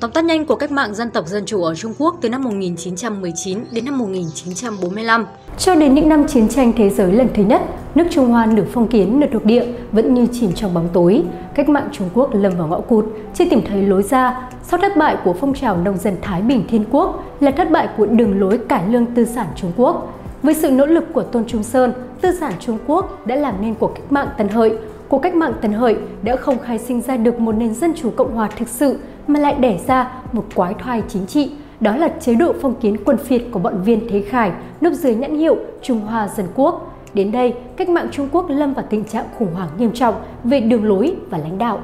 Tóm tắt nhanh của cách mạng dân tộc dân chủ ở Trung Quốc từ năm 1919 đến năm 1945. Cho đến những năm chiến tranh thế giới lần thứ nhất, nước Trung Hoa nửa phong kiến nửa thuộc địa vẫn như chìm trong bóng tối. Cách mạng Trung Quốc lâm vào ngõ cụt, chưa tìm thấy lối ra. Sau thất bại của phong trào nông dân Thái Bình Thiên Quốc là thất bại của đường lối cải lương tư sản Trung Quốc. Với sự nỗ lực của Tôn Trung Sơn, tư sản Trung Quốc đã làm nên cuộc cách mạng Tân Hợi. Cuộc cách mạng Tân Hợi đã không khai sinh ra được một nền dân chủ cộng hòa thực sự mà lại đẻ ra một quái thoai chính trị, đó là chế độ phong kiến quân phiệt của bọn viên Thế Khải núp dưới nhãn hiệu Trung Hoa Dân Quốc. Đến đây, cách mạng Trung Quốc lâm vào tình trạng khủng hoảng nghiêm trọng về đường lối và lãnh đạo.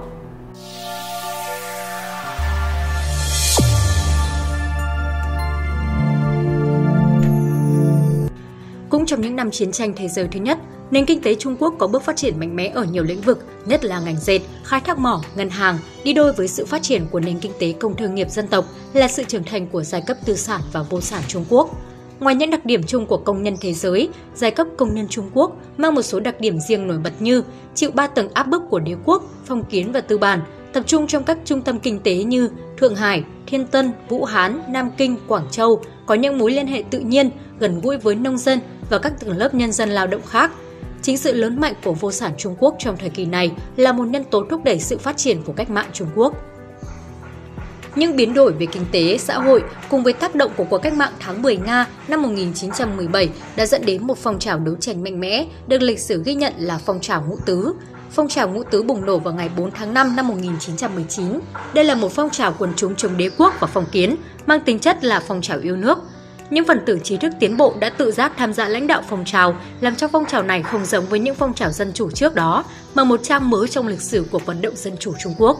Cũng trong những năm chiến tranh thế giới thứ nhất, nền kinh tế Trung Quốc có bước phát triển mạnh mẽ ở nhiều lĩnh vực, nhất là ngành dệt, khai thác mỏ, ngân hàng, đi đôi với sự phát triển của nền kinh tế công thương nghiệp dân tộc là sự trưởng thành của giai cấp tư sản và vô sản Trung Quốc. Ngoài những đặc điểm chung của công nhân thế giới, giai cấp công nhân Trung Quốc mang một số đặc điểm riêng nổi bật như chịu ba tầng áp bức của đế quốc, phong kiến và tư bản, tập trung trong các trung tâm kinh tế như Thượng Hải, Thiên Tân, Vũ Hán, Nam Kinh, Quảng Châu, có những mối liên hệ tự nhiên, gần gũi với nông dân và các tầng lớp nhân dân lao động khác. Chính sự lớn mạnh của vô sản Trung Quốc trong thời kỳ này là một nhân tố thúc đẩy sự phát triển của cách mạng Trung Quốc. Những biến đổi về kinh tế, xã hội cùng với tác động của cuộc cách mạng tháng 10 Nga năm 1917 đã dẫn đến một phong trào đấu tranh mạnh mẽ được lịch sử ghi nhận là phong trào ngũ tứ. Phong trào ngũ tứ bùng nổ vào ngày 4 tháng 5 năm 1919. Đây là một phong trào quần chúng chống đế quốc và phong kiến, mang tính chất là phong trào yêu nước – những phần tử trí thức tiến bộ đã tự giác tham gia lãnh đạo phong trào, làm cho phong trào này không giống với những phong trào dân chủ trước đó, mà một trang mới trong lịch sử của vận động dân chủ Trung Quốc.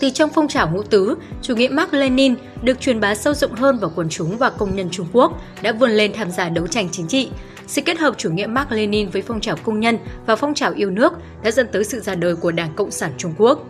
Từ trong phong trào ngũ tứ, chủ nghĩa Mark Lenin được truyền bá sâu rộng hơn vào quần chúng và công nhân Trung Quốc đã vươn lên tham gia đấu tranh chính trị. Sự kết hợp chủ nghĩa Mark Lenin với phong trào công nhân và phong trào yêu nước đã dẫn tới sự ra đời của Đảng Cộng sản Trung Quốc.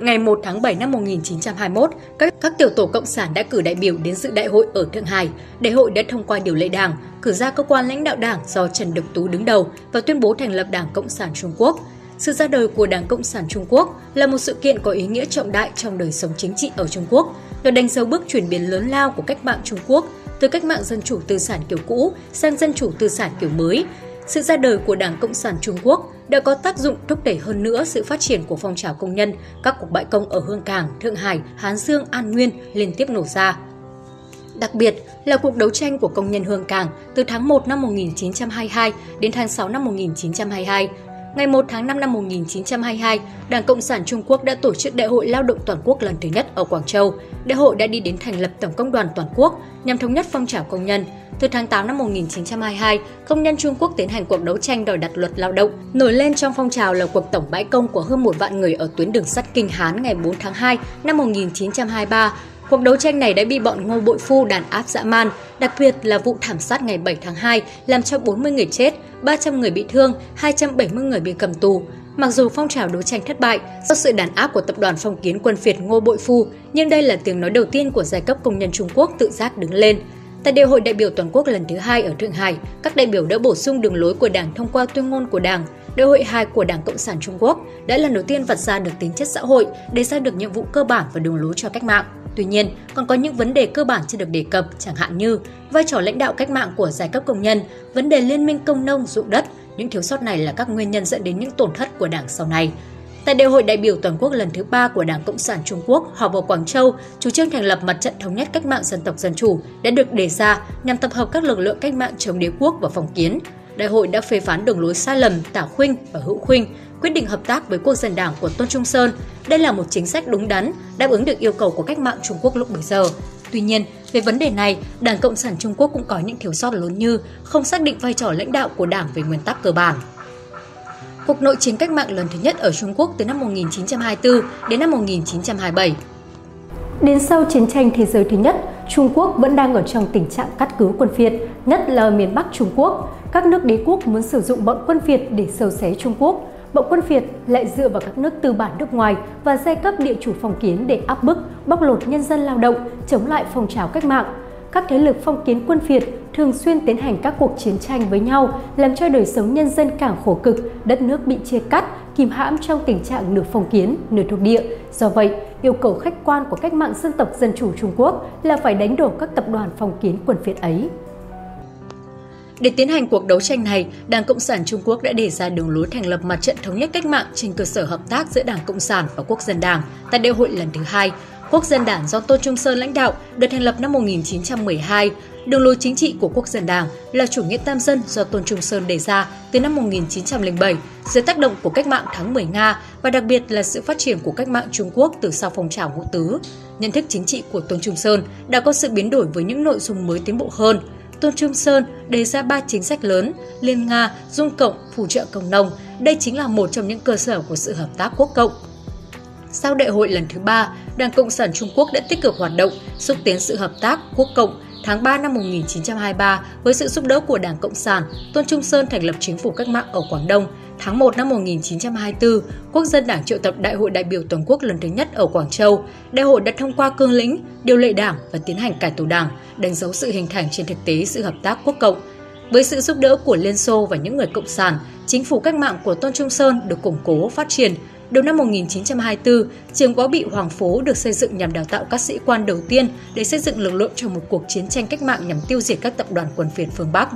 Ngày 1 tháng 7 năm 1921, các, các tiểu tổ cộng sản đã cử đại biểu đến dự đại hội ở Thượng Hải. Đại hội đã thông qua điều lệ đảng, cử ra cơ quan lãnh đạo đảng do Trần độc Tú đứng đầu và tuyên bố thành lập Đảng Cộng sản Trung Quốc. Sự ra đời của Đảng Cộng sản Trung Quốc là một sự kiện có ý nghĩa trọng đại trong đời sống chính trị ở Trung Quốc, nó đánh dấu bước chuyển biến lớn lao của cách mạng Trung Quốc từ cách mạng dân chủ tư sản kiểu cũ sang dân chủ tư sản kiểu mới. Sự ra đời của Đảng Cộng sản Trung Quốc đã có tác dụng thúc đẩy hơn nữa sự phát triển của phong trào công nhân, các cuộc bãi công ở Hương Cảng, Thượng Hải, Hán Dương, An Nguyên liên tiếp nổ ra. Đặc biệt là cuộc đấu tranh của công nhân Hương Cảng từ tháng 1 năm 1922 đến tháng 6 năm 1922. Ngày 1 tháng 5 năm 1922, Đảng Cộng sản Trung Quốc đã tổ chức Đại hội Lao động Toàn quốc lần thứ nhất ở Quảng Châu. Đại hội đã đi đến thành lập Tổng công đoàn Toàn quốc nhằm thống nhất phong trào công nhân, từ tháng 8 năm 1922, công nhân Trung Quốc tiến hành cuộc đấu tranh đòi đặt luật lao động. Nổi lên trong phong trào là cuộc tổng bãi công của hơn một vạn người ở tuyến đường sắt Kinh Hán ngày 4 tháng 2 năm 1923. Cuộc đấu tranh này đã bị bọn ngô bội phu đàn áp dã man, đặc biệt là vụ thảm sát ngày 7 tháng 2 làm cho 40 người chết, 300 người bị thương, 270 người bị cầm tù. Mặc dù phong trào đấu tranh thất bại do sự đàn áp của tập đoàn phong kiến quân phiệt Ngô Bội Phu, nhưng đây là tiếng nói đầu tiên của giai cấp công nhân Trung Quốc tự giác đứng lên. Tại Đại hội đại biểu toàn quốc lần thứ hai ở Thượng Hải, các đại biểu đã bổ sung đường lối của Đảng thông qua tuyên ngôn của Đảng. Đại hội 2 của Đảng Cộng sản Trung Quốc đã lần đầu tiên vạch ra được tính chất xã hội, đề ra được nhiệm vụ cơ bản và đường lối cho cách mạng. Tuy nhiên, còn có những vấn đề cơ bản chưa được đề cập, chẳng hạn như vai trò lãnh đạo cách mạng của giai cấp công nhân, vấn đề liên minh công nông ruộng đất. Những thiếu sót này là các nguyên nhân dẫn đến những tổn thất của Đảng sau này. Tại đại hội đại biểu toàn quốc lần thứ ba của Đảng Cộng sản Trung Quốc họp ở Quảng Châu, chủ trương thành lập Mặt trận Thống nhất Cách mạng Dân tộc Dân chủ đã được đề ra nhằm tập hợp các lực lượng cách mạng chống đế quốc và phong kiến. Đại hội đã phê phán đường lối sai lầm Tả Khuynh và Hữu Khuynh, quyết định hợp tác với quốc dân đảng của Tôn Trung Sơn. Đây là một chính sách đúng đắn, đáp ứng được yêu cầu của cách mạng Trung Quốc lúc bấy giờ. Tuy nhiên, về vấn đề này, Đảng Cộng sản Trung Quốc cũng có những thiếu sót lớn như không xác định vai trò lãnh đạo của đảng về nguyên tắc cơ bản cuộc nội chiến cách mạng lần thứ nhất ở Trung Quốc từ năm 1924 đến năm 1927. Đến sau chiến tranh thế giới thứ nhất, Trung Quốc vẫn đang ở trong tình trạng cắt cứ quân Việt, nhất là ở miền Bắc Trung Quốc. Các nước đế quốc muốn sử dụng bọn quân Việt để sâu xé Trung Quốc bộ quân Việt lại dựa vào các nước tư bản nước ngoài và giai cấp địa chủ phong kiến để áp bức, bóc lột nhân dân lao động, chống lại phong trào cách mạng các thế lực phong kiến quân Việt thường xuyên tiến hành các cuộc chiến tranh với nhau, làm cho đời sống nhân dân càng khổ cực, đất nước bị chia cắt, kìm hãm trong tình trạng nửa phong kiến, nửa thuộc địa. Do vậy, yêu cầu khách quan của cách mạng dân tộc Dân chủ Trung Quốc là phải đánh đổ các tập đoàn phong kiến quân phiệt ấy. Để tiến hành cuộc đấu tranh này, Đảng Cộng sản Trung Quốc đã đề ra đường lối thành lập mặt trận thống nhất cách mạng trên cơ sở hợp tác giữa Đảng Cộng sản và Quốc dân Đảng tại đại hội lần thứ hai. Quốc dân Đảng do Tô Trung Sơn lãnh đạo được thành lập năm 1912. Đường lối chính trị của Quốc dân Đảng là chủ nghĩa tam dân do Tôn Trung Sơn đề ra từ năm 1907 dưới tác động của cách mạng tháng 10 Nga và đặc biệt là sự phát triển của cách mạng Trung Quốc từ sau phong trào ngũ tứ. Nhận thức chính trị của Tôn Trung Sơn đã có sự biến đổi với những nội dung mới tiến bộ hơn – Tôn Trung Sơn đề ra ba chính sách lớn, Liên Nga, Dung Cộng, phù trợ Cộng đồng. Đây chính là một trong những cơ sở của sự hợp tác quốc cộng. Sau đại hội lần thứ ba, Đảng Cộng sản Trung Quốc đã tích cực hoạt động, xúc tiến sự hợp tác quốc cộng. Tháng 3 năm 1923, với sự giúp đỡ của Đảng Cộng sản, Tôn Trung Sơn thành lập chính phủ cách mạng ở Quảng Đông, Tháng 1 năm 1924, Quốc dân Đảng triệu tập Đại hội đại biểu toàn quốc lần thứ nhất ở Quảng Châu. Đại hội đã thông qua cương lĩnh, điều lệ đảng và tiến hành cải tổ đảng, đánh dấu sự hình thành trên thực tế sự hợp tác quốc cộng. Với sự giúp đỡ của Liên Xô và những người cộng sản, chính phủ cách mạng của Tôn Trung Sơn được củng cố, phát triển. Đầu năm 1924, trường võ bị Hoàng Phố được xây dựng nhằm đào tạo các sĩ quan đầu tiên để xây dựng lực lượng cho một cuộc chiến tranh cách mạng nhằm tiêu diệt các tập đoàn quân phiệt phương Bắc.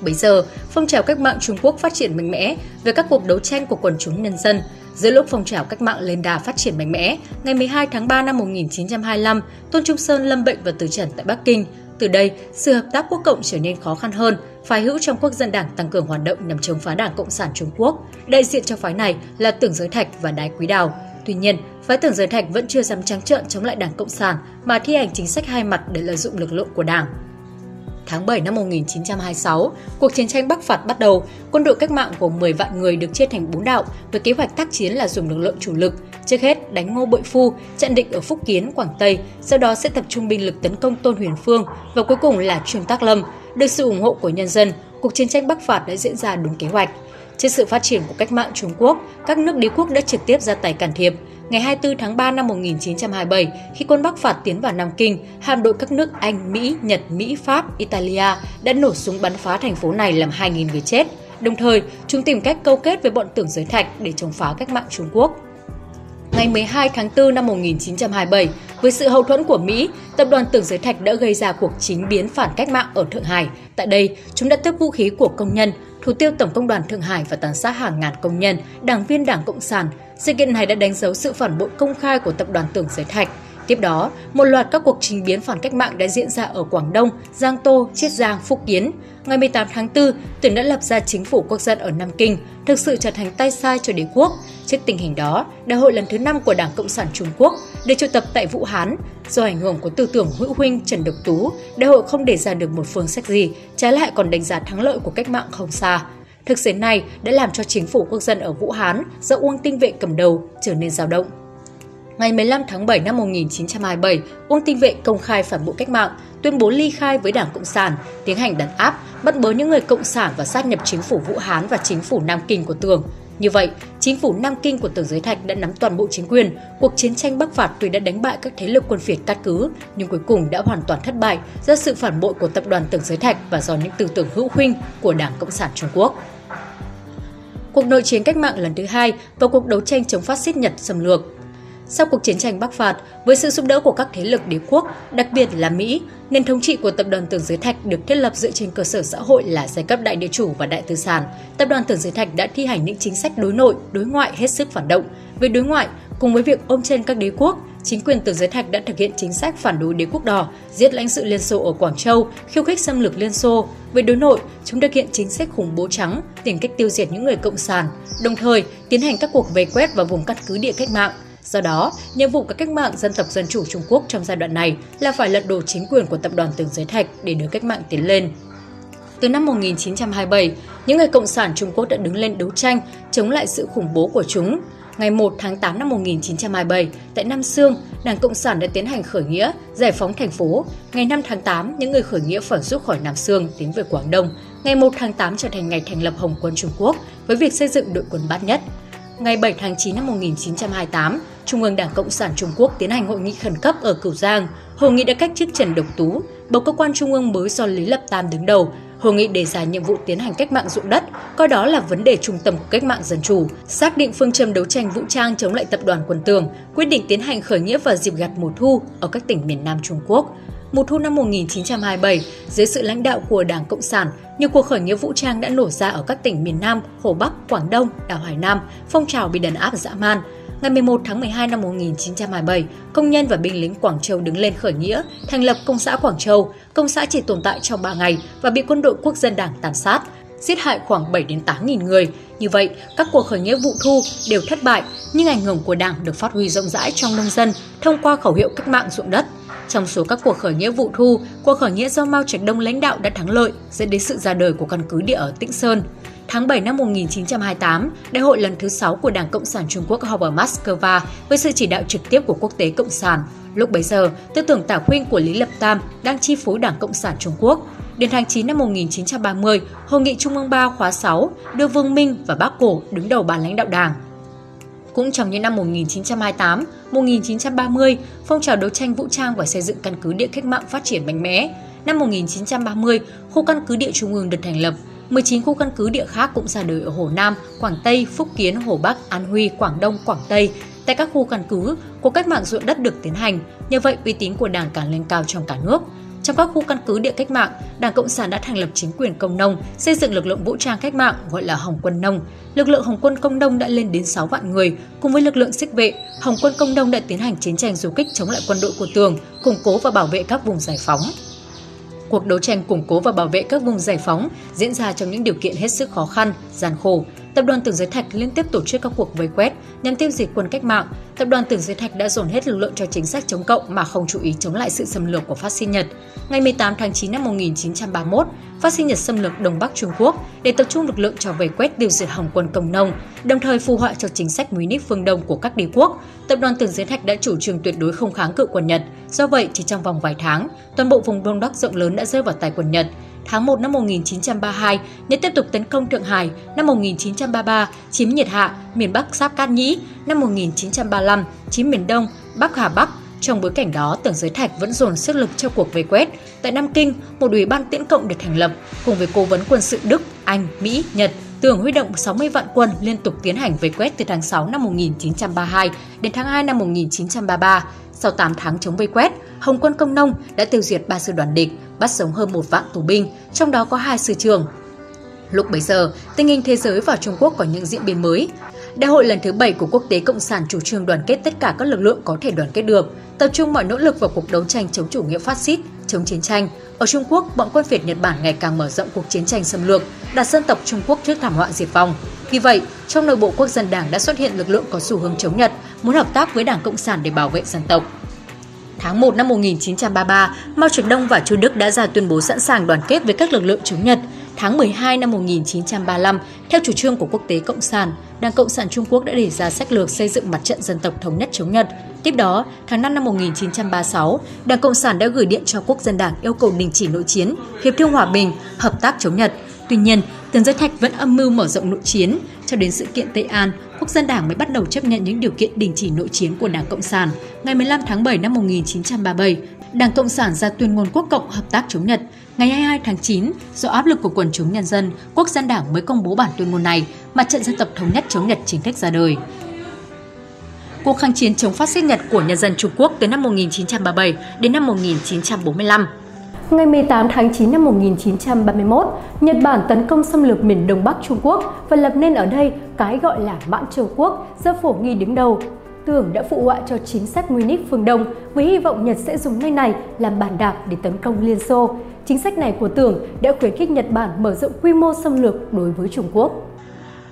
Bây giờ, phong trào cách mạng Trung Quốc phát triển mạnh mẽ về các cuộc đấu tranh của quần chúng nhân dân. Giữa lúc phong trào cách mạng lên đà phát triển mạnh mẽ, ngày 12 tháng 3 năm 1925, Tôn Trung Sơn lâm bệnh và từ trần tại Bắc Kinh. Từ đây, sự hợp tác quốc cộng trở nên khó khăn hơn, phái hữu trong quốc dân đảng tăng cường hoạt động nhằm chống phá Đảng Cộng sản Trung Quốc. Đại diện cho phái này là Tưởng Giới Thạch và Đái Quý Đào. Tuy nhiên, phái Tưởng Giới Thạch vẫn chưa dám trắng trợn chống lại Đảng Cộng sản mà thi hành chính sách hai mặt để lợi dụng lực lượng của Đảng. Tháng 7 năm 1926, cuộc chiến tranh Bắc phạt bắt đầu. Quân đội cách mạng gồm 10 vạn người được chia thành 4 đạo với kế hoạch tác chiến là dùng lực lượng chủ lực. Trước hết đánh Ngô Bội Phu, trận định ở Phúc Kiến, Quảng Tây, sau đó sẽ tập trung binh lực tấn công Tôn Huyền Phương và cuối cùng là Trương Tác Lâm. Được sự ủng hộ của nhân dân, cuộc chiến tranh Bắc phạt đã diễn ra đúng kế hoạch. Trên sự phát triển của cách mạng Trung Quốc, các nước đế quốc đã trực tiếp ra tay can thiệp ngày 24 tháng 3 năm 1927, khi quân Bắc phạt tiến vào Nam Kinh, hạm đội các nước Anh, Mỹ, Nhật, Mỹ, Pháp, Italia đã nổ súng bắn phá thành phố này làm 2.000 người chết. Đồng thời, chúng tìm cách câu kết với bọn tưởng giới thạch để chống phá cách mạng Trung Quốc. Ngày 12 tháng 4 năm 1927, với sự hậu thuẫn của Mỹ, tập đoàn Tưởng Giới Thạch đã gây ra cuộc chính biến phản cách mạng ở Thượng Hải. Tại đây, chúng đã tước vũ khí của công nhân, thủ tiêu Tổng công đoàn Thượng Hải và tàn sát hàng ngàn công nhân, đảng viên Đảng Cộng sản. Sự kiện này đã đánh dấu sự phản bội công khai của tập đoàn Tưởng Giới Thạch. Tiếp đó, một loạt các cuộc trình biến phản cách mạng đã diễn ra ở Quảng Đông, Giang Tô, Chiết Giang, Phúc Kiến. Ngày 18 tháng 4, Tuyển đã lập ra chính phủ quốc dân ở Nam Kinh, thực sự trở thành tay sai cho đế quốc. Trước tình hình đó, đại hội lần thứ 5 của Đảng Cộng sản Trung Quốc được triệu tập tại Vũ Hán. Do ảnh hưởng của tư tưởng hữu huynh Trần Độc Tú, đại hội không đề ra được một phương sách gì, trái lại còn đánh giá thắng lợi của cách mạng không xa. Thực tế này đã làm cho chính phủ quốc dân ở Vũ Hán do Uông Tinh Vệ cầm đầu trở nên dao động. Ngày 15 tháng 7 năm 1927, Uông Tinh Vệ công khai phản bội cách mạng, tuyên bố ly khai với Đảng Cộng sản, tiến hành đàn áp, bắt bớ những người cộng sản và sát nhập chính phủ Vũ Hán và chính phủ Nam Kinh của Tường. Như vậy, chính phủ Nam Kinh của Tưởng Giới Thạch đã nắm toàn bộ chính quyền. Cuộc chiến tranh Bắc phạt tuy đã đánh bại các thế lực quân phiệt cát cứ, nhưng cuối cùng đã hoàn toàn thất bại do sự phản bội của tập đoàn Tưởng Giới Thạch và do những tư tưởng hữu huynh của Đảng Cộng sản Trung Quốc. Cuộc nội chiến cách mạng lần thứ hai và cuộc đấu tranh chống phát xít Nhật xâm lược sau cuộc chiến tranh Bắc phạt, với sự giúp đỡ của các thế lực đế quốc, đặc biệt là Mỹ, nền thống trị của tập đoàn Tưởng Giới Thạch được thiết lập dựa trên cơ sở xã hội là giai cấp đại địa chủ và đại tư sản. Tập đoàn Tưởng Giới Thạch đã thi hành những chính sách đối nội, đối ngoại hết sức phản động. Về đối ngoại, cùng với việc ôm trên các đế quốc, chính quyền Tưởng Giới Thạch đã thực hiện chính sách phản đối đế quốc đỏ, giết lãnh sự Liên Xô ở Quảng Châu, khiêu khích xâm lược Liên Xô. Về đối nội, chúng thực hiện chính sách khủng bố trắng, tìm cách tiêu diệt những người cộng sản, đồng thời tiến hành các cuộc vây quét vào vùng căn cứ địa cách mạng, Do đó, nhiệm vụ của cách mạng dân tộc dân chủ Trung Quốc trong giai đoạn này là phải lật đổ chính quyền của tập đoàn Tường Giới Thạch để đưa cách mạng tiến lên. Từ năm 1927, những người Cộng sản Trung Quốc đã đứng lên đấu tranh chống lại sự khủng bố của chúng. Ngày 1 tháng 8 năm 1927, tại Nam Sương, Đảng Cộng sản đã tiến hành khởi nghĩa, giải phóng thành phố. Ngày 5 tháng 8, những người khởi nghĩa phải rút khỏi Nam Sương, tiến về Quảng Đông. Ngày 1 tháng 8 trở thành ngày thành lập Hồng quân Trung Quốc với việc xây dựng đội quân bát nhất. Ngày 7 tháng 9 năm 1928, Trung ương Đảng Cộng sản Trung Quốc tiến hành hội nghị khẩn cấp ở Cửu Giang. Hội nghị đã cách chức Trần Độc Tú, bầu cơ quan trung ương mới do Lý Lập Tam đứng đầu. Hội nghị đề ra nhiệm vụ tiến hành cách mạng ruộng đất, coi đó là vấn đề trung tâm của cách mạng dân chủ, xác định phương châm đấu tranh vũ trang chống lại tập đoàn quân tường, quyết định tiến hành khởi nghĩa vào dịp gặt mùa thu ở các tỉnh miền Nam Trung Quốc. Mùa thu năm 1927, dưới sự lãnh đạo của Đảng Cộng sản, nhiều cuộc khởi nghĩa vũ trang đã nổ ra ở các tỉnh miền Nam, Hồ Bắc, Quảng Đông, đảo Hải Nam, phong trào bị đàn áp dã man. Ngày 11 tháng 12 năm 1927, công nhân và binh lính Quảng Châu đứng lên khởi nghĩa, thành lập Công xã Quảng Châu. Công xã chỉ tồn tại trong 3 ngày và bị quân đội quốc dân đảng tàn sát, giết hại khoảng 7 đến 8 nghìn người. Như vậy, các cuộc khởi nghĩa vụ thu đều thất bại, nhưng ảnh hưởng của Đảng được phát huy rộng rãi trong nông dân thông qua khẩu hiệu cách mạng ruộng đất. Trong số các cuộc khởi nghĩa vụ thu, cuộc khởi nghĩa do Mao Trạch Đông lãnh đạo đã thắng lợi, dẫn đến sự ra đời của căn cứ địa ở Tĩnh Sơn. Tháng 7 năm 1928, Đại hội lần thứ 6 của Đảng Cộng sản Trung Quốc họp ở Moscow với sự chỉ đạo trực tiếp của quốc tế Cộng sản. Lúc bấy giờ, tư tưởng tả khuynh của Lý Lập Tam đang chi phối Đảng Cộng sản Trung Quốc. Đến tháng 9 năm 1930, Hội nghị Trung ương 3 khóa 6 đưa Vương Minh và Bác Cổ đứng đầu ban lãnh đạo Đảng. Cũng trong những năm 1928, 1930, phong trào đấu tranh vũ trang và xây dựng căn cứ địa cách mạng phát triển mạnh mẽ. Năm 1930, khu căn cứ địa Trung ương được thành lập. 19 khu căn cứ địa khác cũng ra đời ở Hồ Nam, Quảng Tây, Phúc Kiến, Hồ Bắc, An Huy, Quảng Đông, Quảng Tây. Tại các khu căn cứ, cuộc cách mạng ruộng đất được tiến hành, nhờ vậy uy tín của Đảng càng lên cao trong cả nước. Trong các khu căn cứ địa cách mạng, Đảng Cộng sản đã thành lập chính quyền công nông, xây dựng lực lượng vũ trang cách mạng gọi là Hồng quân nông. Lực lượng Hồng quân công nông đã lên đến 6 vạn người, cùng với lực lượng xích vệ, Hồng quân công nông đã tiến hành chiến tranh du kích chống lại quân đội của Tường, củng cố và bảo vệ các vùng giải phóng. Cuộc đấu tranh củng cố và bảo vệ các vùng giải phóng diễn ra trong những điều kiện hết sức khó khăn, gian khổ. Tập đoàn Tường Giới Thạch liên tiếp tổ chức các cuộc vây quét nhằm tiêu diệt quân cách mạng. Tập đoàn tưởng Giới Thạch đã dồn hết lực lượng cho chính sách chống cộng mà không chú ý chống lại sự xâm lược của phát xít Nhật. Ngày 18 tháng 9 năm 1931, phát xít Nhật xâm lược Đông Bắc Trung Quốc để tập trung lực lượng cho vây quét tiêu diệt Hồng quân Công nông, đồng thời phù họa cho chính sách Munich phương Đông của các đế quốc. Tập đoàn tưởng Giới Thạch đã chủ trương tuyệt đối không kháng cự quân Nhật. Do vậy, chỉ trong vòng vài tháng, toàn bộ vùng Đông Bắc rộng lớn đã rơi vào tay quân Nhật. Tháng 1 năm 1932, Nhật tiếp tục tấn công Thượng Hải. Năm 1933, chiếm Nhiệt Hạ, miền Bắc Sáp Cát Nhĩ. Năm 1935, chín miền Đông, Bắc Hà Bắc. Trong bối cảnh đó, Tưởng Giới Thạch vẫn dồn sức lực cho cuộc vây quét. Tại Nam Kinh, một ủy ban tiễn cộng được thành lập, cùng với cố vấn quân sự Đức, Anh, Mỹ, Nhật, Tưởng huy động 60 vạn quân liên tục tiến hành vây quét từ tháng 6 năm 1932 đến tháng 2 năm 1933. Sau 8 tháng chống vây quét, Hồng quân Công Nông đã tiêu diệt ba sư đoàn địch, bắt sống hơn một vạn tù binh, trong đó có hai sư trưởng. Lúc bấy giờ, tình hình thế giới và Trung Quốc có những diễn biến mới. Đại hội lần thứ 7 của Quốc tế Cộng sản chủ trương đoàn kết tất cả các lực lượng có thể đoàn kết được, tập trung mọi nỗ lực vào cuộc đấu tranh chống chủ nghĩa phát xít, chống chiến tranh. Ở Trung Quốc, bọn quân Việt Nhật Bản ngày càng mở rộng cuộc chiến tranh xâm lược, đặt dân tộc Trung Quốc trước thảm họa diệt vong. Vì vậy, trong nội bộ quốc dân đảng đã xuất hiện lực lượng có xu hướng chống Nhật, muốn hợp tác với Đảng Cộng sản để bảo vệ dân tộc. Tháng 1 năm 1933, Mao Trạch Đông và Chu Đức đã ra tuyên bố sẵn sàng đoàn kết với các lực lượng chống Nhật. Tháng 12 năm 1935, theo chủ trương của quốc tế Cộng sản, Đảng Cộng sản Trung Quốc đã đề ra sách lược xây dựng mặt trận dân tộc thống nhất chống Nhật. Tiếp đó, tháng 5 năm 1936, Đảng Cộng sản đã gửi điện cho quốc dân đảng yêu cầu đình chỉ nội chiến, hiệp thương hòa bình, hợp tác chống Nhật. Tuy nhiên, Tần Giới Thạch vẫn âm mưu mở rộng nội chiến. Cho đến sự kiện Tây An, Quốc dân Đảng mới bắt đầu chấp nhận những điều kiện đình chỉ nội chiến của Đảng Cộng sản. Ngày 15 tháng 7 năm 1937, Đảng Cộng sản ra tuyên ngôn quốc cộng hợp tác chống Nhật. Ngày 22 tháng 9, do áp lực của quần chúng nhân dân, Quốc dân Đảng mới công bố bản tuyên ngôn này, mặt trận dân tộc thống nhất chống Nhật chính thức ra đời. Cuộc kháng chiến chống phát xít Nhật của nhân dân Trung Quốc từ năm 1937 đến năm 1945 Ngày 18 tháng 9 năm 1931, Nhật Bản tấn công xâm lược miền Đông Bắc Trung Quốc và lập nên ở đây cái gọi là Mãn Châu Quốc do Phổ Nghi đứng đầu. Tưởng đã phụ họa cho chính sách Munich phương Đông với hy vọng Nhật sẽ dùng nơi này làm bàn đạp để tấn công Liên Xô. Chính sách này của Tưởng đã khuyến khích Nhật Bản mở rộng quy mô xâm lược đối với Trung Quốc.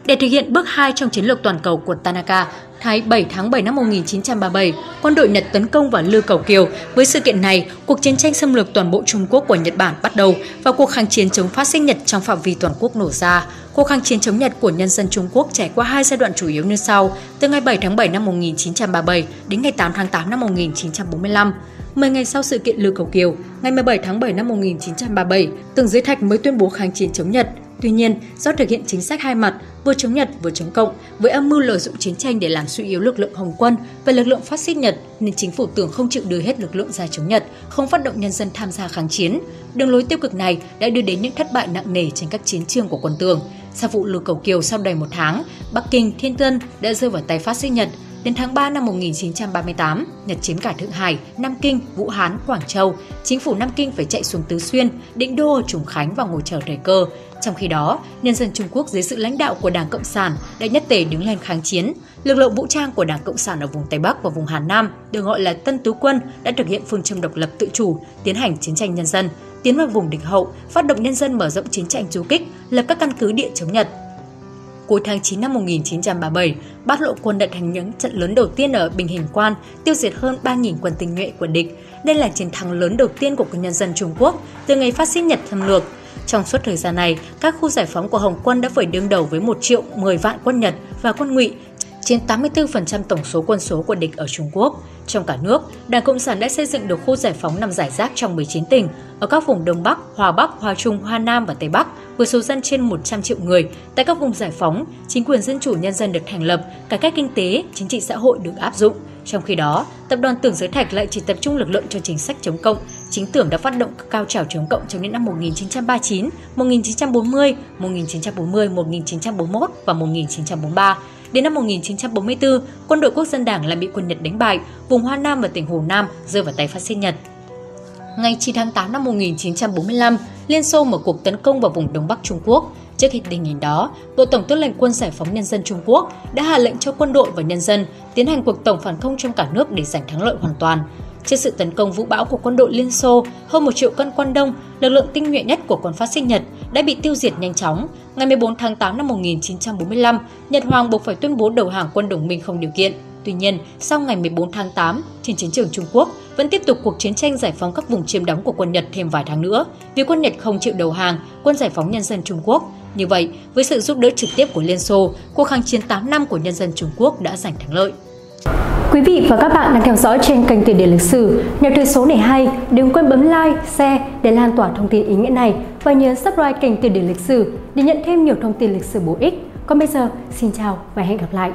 Để thực hiện bước 2 trong chiến lược toàn cầu của Tanaka, Thái 7 tháng 7 năm 1937, quân đội Nhật tấn công vào Lư Cầu Kiều. Với sự kiện này, cuộc chiến tranh xâm lược toàn bộ Trung Quốc của Nhật Bản bắt đầu và cuộc kháng chiến chống phát xít Nhật trong phạm vi toàn quốc nổ ra. Cuộc kháng chiến chống Nhật của nhân dân Trung Quốc trải qua hai giai đoạn chủ yếu như sau, từ ngày 7 tháng 7 năm 1937 đến ngày 8 tháng 8 năm 1945. 10 ngày sau sự kiện Lư Cầu Kiều, ngày 17 tháng 7 năm 1937, Tường Giới Thạch mới tuyên bố kháng chiến chống Nhật. Tuy nhiên, do thực hiện chính sách hai mặt, vừa chống Nhật vừa chống Cộng, với âm mưu lợi dụng chiến tranh để làm suy yếu lực lượng Hồng quân và lực lượng phát xít Nhật, nên chính phủ tưởng không chịu đưa hết lực lượng ra chống Nhật, không phát động nhân dân tham gia kháng chiến. Đường lối tiêu cực này đã đưa đến những thất bại nặng nề trên các chiến trường của quân Tường. Sau vụ lừa cầu kiều sau đầy một tháng, Bắc Kinh, Thiên Tân đã rơi vào tay phát xít Nhật. Đến tháng 3 năm 1938, Nhật chiếm cả Thượng Hải, Nam Kinh, Vũ Hán, Quảng Châu. Chính phủ Nam Kinh phải chạy xuống Tứ Xuyên, định đô ở Trùng Khánh và ngồi chờ thời cơ. Trong khi đó, nhân dân Trung Quốc dưới sự lãnh đạo của Đảng Cộng sản đã nhất tề đứng lên kháng chiến. Lực lượng vũ trang của Đảng Cộng sản ở vùng Tây Bắc và vùng Hà Nam, được gọi là Tân Tứ Quân, đã thực hiện phương châm độc lập tự chủ, tiến hành chiến tranh nhân dân, tiến vào vùng địch hậu, phát động nhân dân mở rộng chiến tranh du kích, lập các căn cứ địa chống Nhật. Cuối tháng 9 năm 1937, Bát Lộ quân đã thành những trận lớn đầu tiên ở Bình Hình Quan, tiêu diệt hơn 3.000 quân tinh nhuệ của địch. Đây là chiến thắng lớn đầu tiên của quân nhân dân Trung Quốc từ ngày phát xít Nhật thâm lược. Trong suốt thời gian này, các khu giải phóng của Hồng quân đã phải đương đầu với 1 triệu 10 vạn quân Nhật và quân ngụy, chiếm 84% tổng số quân số của địch ở Trung Quốc. Trong cả nước, Đảng Cộng sản đã xây dựng được khu giải phóng nằm giải rác trong 19 tỉnh, ở các vùng Đông Bắc, Hòa Bắc, Hòa Trung, Hoa Nam và Tây Bắc, với số dân trên 100 triệu người. Tại các vùng giải phóng, chính quyền dân chủ nhân dân được thành lập, cải cách kinh tế, chính trị xã hội được áp dụng. Trong khi đó, tập đoàn Tưởng Giới Thạch lại chỉ tập trung lực lượng cho chính sách chống cộng. Chính tưởng đã phát động các cao trào chống cộng trong những năm 1939, 1940, 1940, 1941 và 1943. Đến năm 1944, quân đội quốc dân đảng lại bị quân Nhật đánh bại, vùng Hoa Nam và tỉnh Hồ Nam rơi vào tay phát xít Nhật. Ngày 9 tháng 8 năm 1945, Liên Xô mở cuộc tấn công vào vùng Đông Bắc Trung Quốc. Trước khi tình hình đó, Bộ Tổng tư lệnh Quân Giải phóng Nhân dân Trung Quốc đã hạ lệnh cho quân đội và nhân dân tiến hành cuộc tổng phản công trong cả nước để giành thắng lợi hoàn toàn. Trước sự tấn công vũ bão của quân đội Liên Xô, hơn một triệu cân quân Đông, lực lượng tinh nhuệ nhất của quân phát xít Nhật đã bị tiêu diệt nhanh chóng. Ngày 14 tháng 8 năm 1945, Nhật Hoàng buộc phải tuyên bố đầu hàng quân đồng minh không điều kiện. Tuy nhiên, sau ngày 14 tháng 8, trên chiến trường Trung Quốc vẫn tiếp tục cuộc chiến tranh giải phóng các vùng chiếm đóng của quân Nhật thêm vài tháng nữa vì quân Nhật không chịu đầu hàng, quân giải phóng nhân dân Trung Quốc. Như vậy, với sự giúp đỡ trực tiếp của Liên Xô, cuộc kháng chiến 8 năm của nhân dân Trung Quốc đã giành thắng lợi. Quý vị và các bạn đang theo dõi trên kênh Tiền đề lịch sử. Nếu thấy số này hay, đừng quên bấm like, share để lan tỏa thông tin ý nghĩa này và nhớ subscribe kênh Tiền đề lịch sử để nhận thêm nhiều thông tin lịch sử bổ ích. Còn bây giờ, xin chào và hẹn gặp lại.